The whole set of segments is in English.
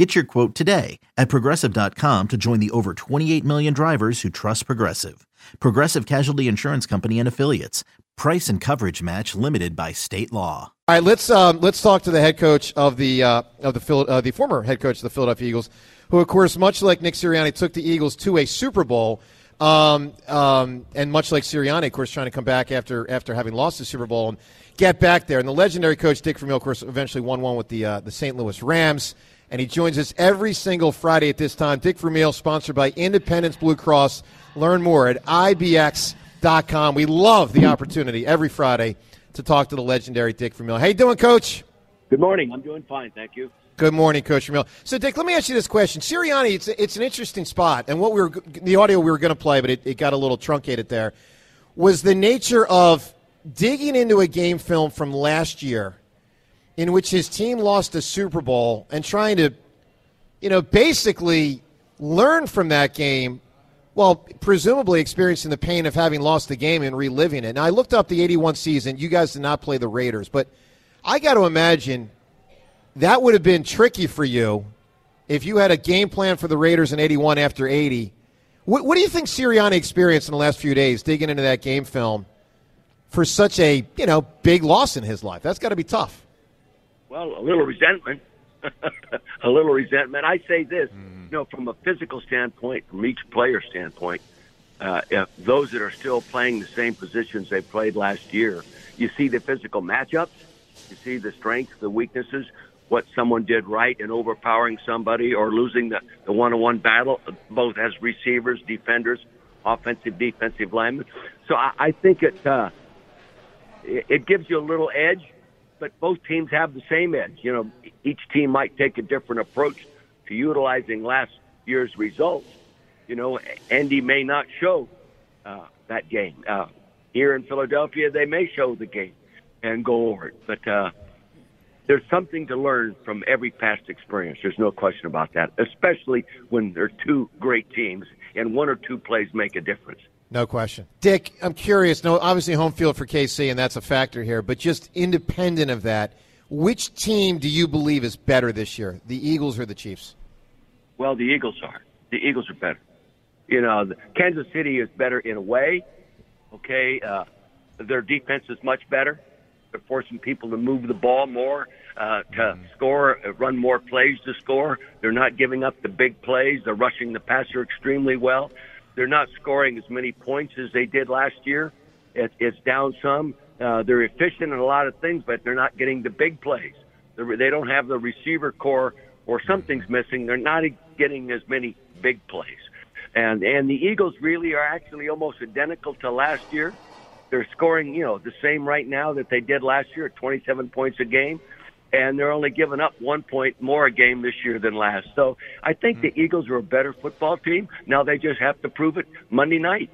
Get your quote today at progressive.com to join the over 28 million drivers who trust Progressive. Progressive Casualty Insurance Company and Affiliates. Price and coverage match limited by state law. All right, let's um, let's talk to the head coach of the uh, of the Phil- uh, the former head coach of the Philadelphia Eagles, who of course, much like Nick Sirianni, took the Eagles to a Super Bowl. Um, um, and much like Sirianni, of course, trying to come back after after having lost the Super Bowl and get back there. And the legendary coach Dick Vermeil, of course, eventually won one with the uh, the St. Louis Rams and he joins us every single Friday at this time. Dick Vermeil, sponsored by Independence Blue Cross. Learn more at ibx.com. We love the opportunity every Friday to talk to the legendary Dick Vermeil. How you doing, Coach? Good morning. I'm doing fine, thank you. Good morning, Coach Vermeil. So, Dick, let me ask you this question. Sirianni, it's, it's an interesting spot, and what we were the audio we were going to play, but it, it got a little truncated there, was the nature of digging into a game film from last year in which his team lost a Super Bowl and trying to, you know, basically learn from that game well, presumably experiencing the pain of having lost the game and reliving it. Now, I looked up the 81 season. You guys did not play the Raiders, but I got to imagine that would have been tricky for you if you had a game plan for the Raiders in 81 after 80. What, what do you think Sirianni experienced in the last few days digging into that game film for such a, you know, big loss in his life? That's got to be tough. Well, a little resentment. a little resentment. I say this, mm. you know, from a physical standpoint, from each player standpoint, uh, if those that are still playing the same positions they played last year, you see the physical matchups, you see the strengths, the weaknesses, what someone did right in overpowering somebody or losing the, the one-on-one battle, both as receivers, defenders, offensive, defensive linemen. So I, I think it, uh, it, it gives you a little edge but both teams have the same edge. You know, each team might take a different approach to utilizing last year's results. You know, Andy may not show uh, that game. Uh, here in Philadelphia, they may show the game and go over it. But uh, there's something to learn from every past experience. There's no question about that, especially when there are two great teams and one or two plays make a difference. No question. Dick, I'm curious. No, obviously home field for KC, and that's a factor here. But just independent of that, which team do you believe is better this year, the Eagles or the Chiefs? Well, the Eagles are. The Eagles are better. You know, Kansas City is better in a way. Okay, uh, their defense is much better. They're forcing people to move the ball more, uh, to mm-hmm. score, uh, run more plays to score. They're not giving up the big plays. They're rushing the passer extremely well. They're not scoring as many points as they did last year. It, it's down some. Uh, they're efficient in a lot of things, but they're not getting the big plays. They're, they don't have the receiver corps, or something's missing. They're not getting as many big plays. And and the Eagles really are actually almost identical to last year. They're scoring, you know, the same right now that they did last year at 27 points a game and they're only giving up one point more a game this year than last. So I think mm-hmm. the Eagles are a better football team. Now they just have to prove it Monday night.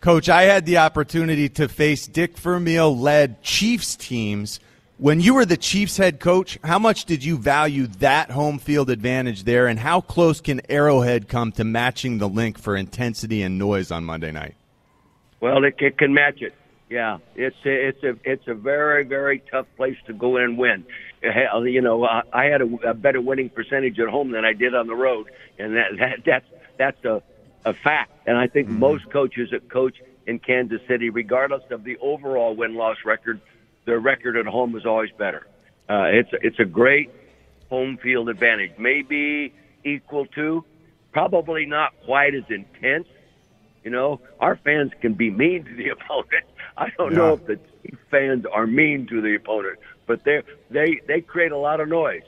Coach, I had the opportunity to face Dick Vermeil led Chiefs teams. When you were the Chiefs head coach, how much did you value that home field advantage there, and how close can Arrowhead come to matching the Linc for intensity and noise on Monday night? Well, it, it can match it. Yeah, it's a, it's a it's a very very tough place to go in and win. You know, I had a, a better winning percentage at home than I did on the road, and that, that that's that's a a fact. And I think mm-hmm. most coaches that coach in Kansas City, regardless of the overall win loss record, their record at home is always better. Uh, it's it's a great home field advantage, maybe equal to, probably not quite as intense. You know, our fans can be mean to the opponent, I don't yeah. know if the fans are mean to the opponent, but they they they create a lot of noise.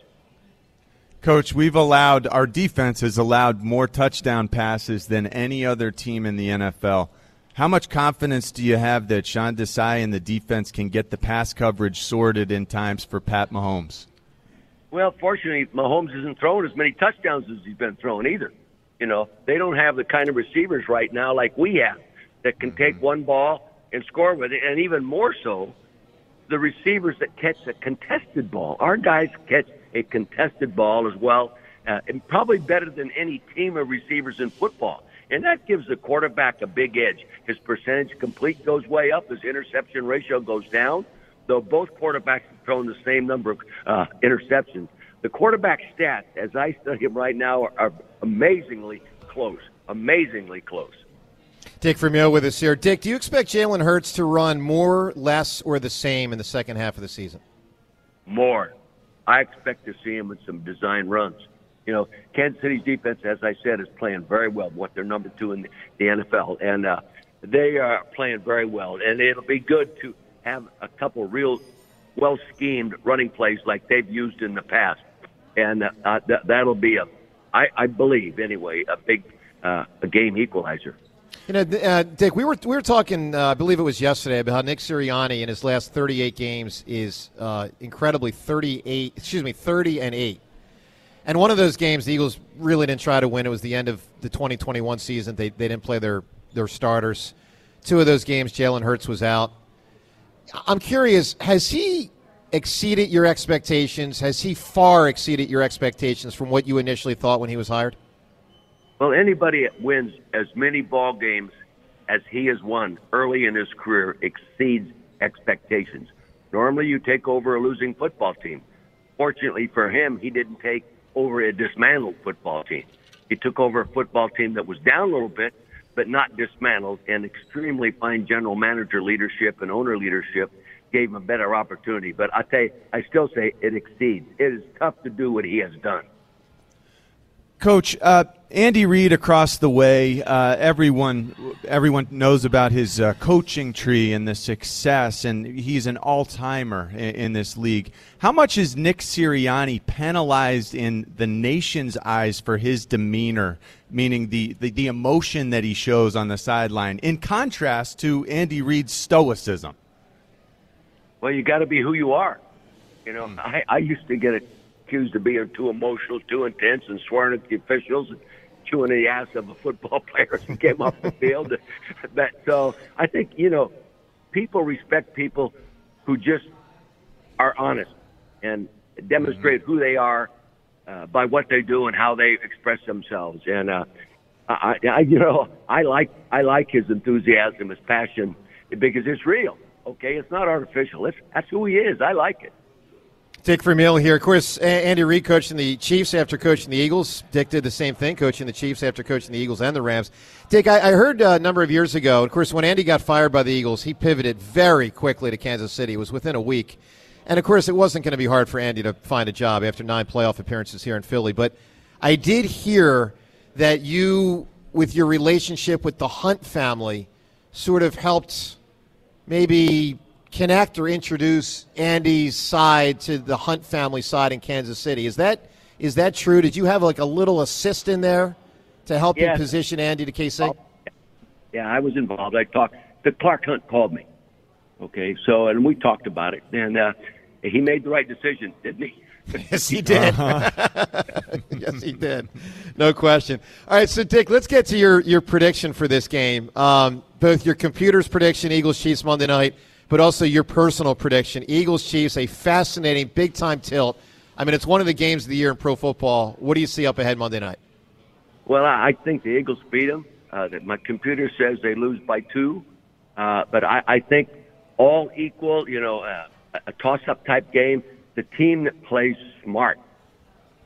Coach, we've allowed our defense has allowed more touchdown passes than any other team in the NFL. How much confidence do you have that Sean Desai and the defense can get the pass coverage sorted in times for Pat Mahomes? Well, fortunately, Mahomes isn't throwing as many touchdowns as he's been throwing either. You know, they don't have the kind of receivers right now like we have that can take mm-hmm. one ball and score with it, and even more so, the receivers that catch a contested ball. Our guys catch a contested ball as well, uh, and probably better than any team of receivers in football. And that gives the quarterback a big edge. His percentage complete goes way up, his interception ratio goes down, though both quarterbacks have thrown the same number of uh, interceptions. The quarterback stats, as I study them right now, are, are amazingly close. Amazingly close. Dick Vermeil with us here. Dick, do you expect Jalen Hurts to run more, less, or the same in the second half of the season? More. I expect to see him with some design runs. You know, Kansas City's defense, as I said, is playing very well. What they're number two in the, the NFL, and uh, they are playing very well. And it'll be good to have a couple real well schemed running plays like they've used in the past, and uh, th- that'll be a, I, I believe anyway, a big uh, a game equalizer. You know, uh, Dick, we were we were talking, uh, I believe it was yesterday, about how Nick Sirianni in his last 38 games is uh, incredibly 38, excuse me, 30 and eight. And one of those games, the Eagles really didn't try to win. It was the end of the 2021 season. They they didn't play their their starters. Two of those games, Jalen Hurts was out. I'm curious, has he exceeded your expectations? Has he far exceeded your expectations from what you initially thought when he was hired? Well, anybody that wins as many ball games as he has won early in his career exceeds expectations. Normally, you take over a losing football team. Fortunately for him, he didn't take over a dismantled football team. He took over a football team that was down a little bit, but not dismantled, and extremely fine general manager leadership and owner leadership gave him a better opportunity. But I tell you, I still say it exceeds. It is tough to do what he has done. Coach, uh, Andy Reid across the way. Uh, everyone, everyone knows about his uh, coaching tree and the success, and he's an all-timer in, in, this league. How much is Nick Sirianni penalized in the nation's eyes for his demeanor, meaning the, the, the emotion that he shows on the sideline, in contrast to Andy Reid's stoicism? Well, you got to be who you are. You know, I, I used to get accused of being too emotional, too intense, and swearing at the officials and chewing the ass of a football player he came off the field. But so I think you know, people respect people who just are honest and demonstrate who they are uh, by what they do and how they express themselves. And uh, I, I, you know, I like I like his enthusiasm, his passion, because it's real. Okay, it's not artificial. It's, that's who he is. I like it. Dick Vermeil here. Of course, Andy Reid coaching the Chiefs after coaching the Eagles. Dick did the same thing, coaching the Chiefs after coaching the Eagles and the Rams. Dick, I, I heard uh, a number of years ago, of course, when Andy got fired by the Eagles, he pivoted very quickly to Kansas City. It was within a week. And of course, it wasn't going to be hard for Andy to find a job after nine playoff appearances here in Philly. But I did hear that you, with your relationship with the Hunt family, sort of helped maybe connect or introduce Andy's side to the Hunt family side in Kansas City. Is that is that true? Did you have like a little assist in there to help yes. you position Andy to KC? Yeah, I was involved. I talked. The Clark Hunt called me. Okay, so and we talked about it, and uh, he made the right decision, didn't he? yes, he did. Uh-huh. yes, he did. No question. All right, so Dick, let's get to your your prediction for this game. Um, both your computer's prediction, Eagles Chiefs Monday night but also your personal prediction. Eagles Chiefs, a fascinating big time tilt. I mean, it's one of the games of the year in pro football. What do you see up ahead Monday night? Well, I think the Eagles beat them. Uh, my computer says they lose by two, uh, but I, I think all equal. You know, uh, a toss-up type game. The team that plays smart.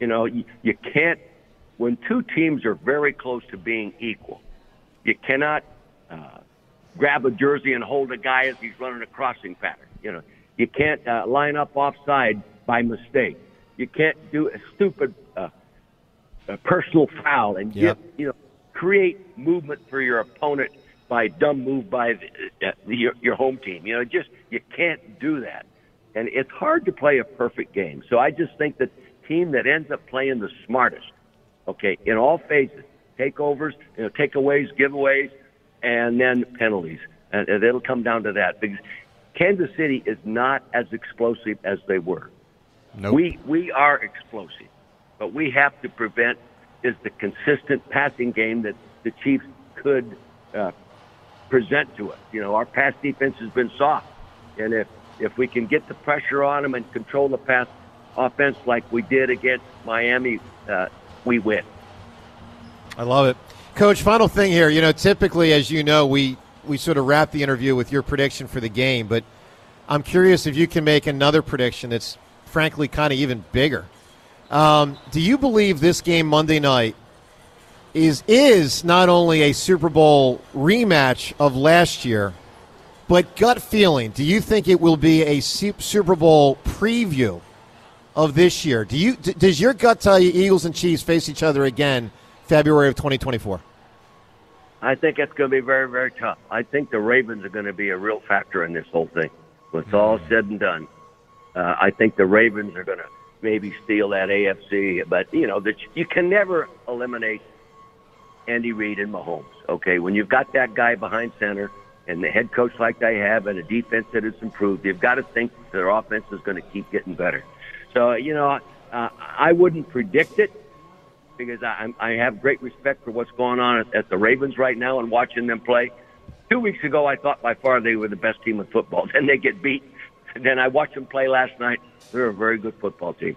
You know, you, you can't when two teams are very close to being equal. You cannot uh, grab a jersey and hold a guy as he's running a crossing pattern. You know, you can't uh, line up offside by mistake. You can't do a stupid uh, a personal foul and yep. get you know create movement for your opponent by dumb move by the, uh, your, your home team. You know, just you can't do that, and it's hard to play a perfect game. So I just think that team that ends up playing the smartest, okay, in all phases, takeovers, you know, takeaways, giveaways, and then penalties. And, it'll come down to that because Kansas City is not as explosive as they were. Nope. We we are explosive, but we have to prevent is the consistent passing game that the Chiefs could uh, present to us. You know, our pass defense has been soft, and if if we can get the pressure on them and control the pass offense like we did against Miami, uh, we win. I love it, Coach. Final thing here. You know, typically, as you know, we we sort of wrap the interview with your prediction for the game, but I'm curious if you can make another prediction that's frankly kind of even bigger. Um, do you believe this game Monday night is is not only a Super Bowl rematch of last year, but gut feeling? Do you think it will be a Super Bowl preview of this year? Do you d- does your gut tell you Eagles and Chiefs face each other again February of 2024? I think it's going to be very, very tough. I think the Ravens are going to be a real factor in this whole thing. When it's all said and done, uh, I think the Ravens are going to maybe steal that AFC. But you know, that you can never eliminate Andy Reid and Mahomes. Okay, when you've got that guy behind center and the head coach like they have and a defense that has improved, you've got to think their offense is going to keep getting better. So you know, uh, I wouldn't predict it because I, I have great respect for what's going on at, at the Ravens right now and watching them play. Two weeks ago, I thought by far they were the best team in football. Then they get beat. And then I watched them play last night. They're a very good football team.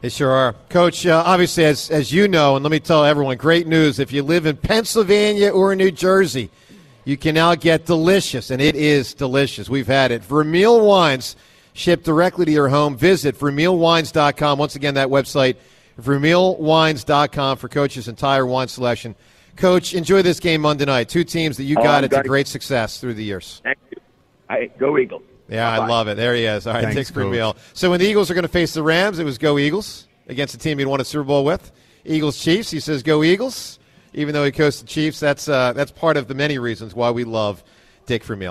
They sure are. Coach, uh, obviously, as, as you know, and let me tell everyone, great news. If you live in Pennsylvania or New Jersey, you can now get delicious, and it is delicious. We've had it. Vermeil Wines shipped directly to your home. Visit vermeilwines.com. Once again, that website, vermeilwines.com for Coach's entire wine selection. Coach, enjoy this game Monday night. Two teams that you oh, got. It's a great success through the years. Thank you. I, go Eagles. Yeah, Bye-bye. I love it. There he is. All right, Thanks, Dick Vermeil. So when the Eagles are going to face the Rams, it was go Eagles against a team he'd won a Super Bowl with. Eagles Chiefs. He says go Eagles. Even though he coached the Chiefs, that's uh, that's part of the many reasons why we love Dick Vermeil.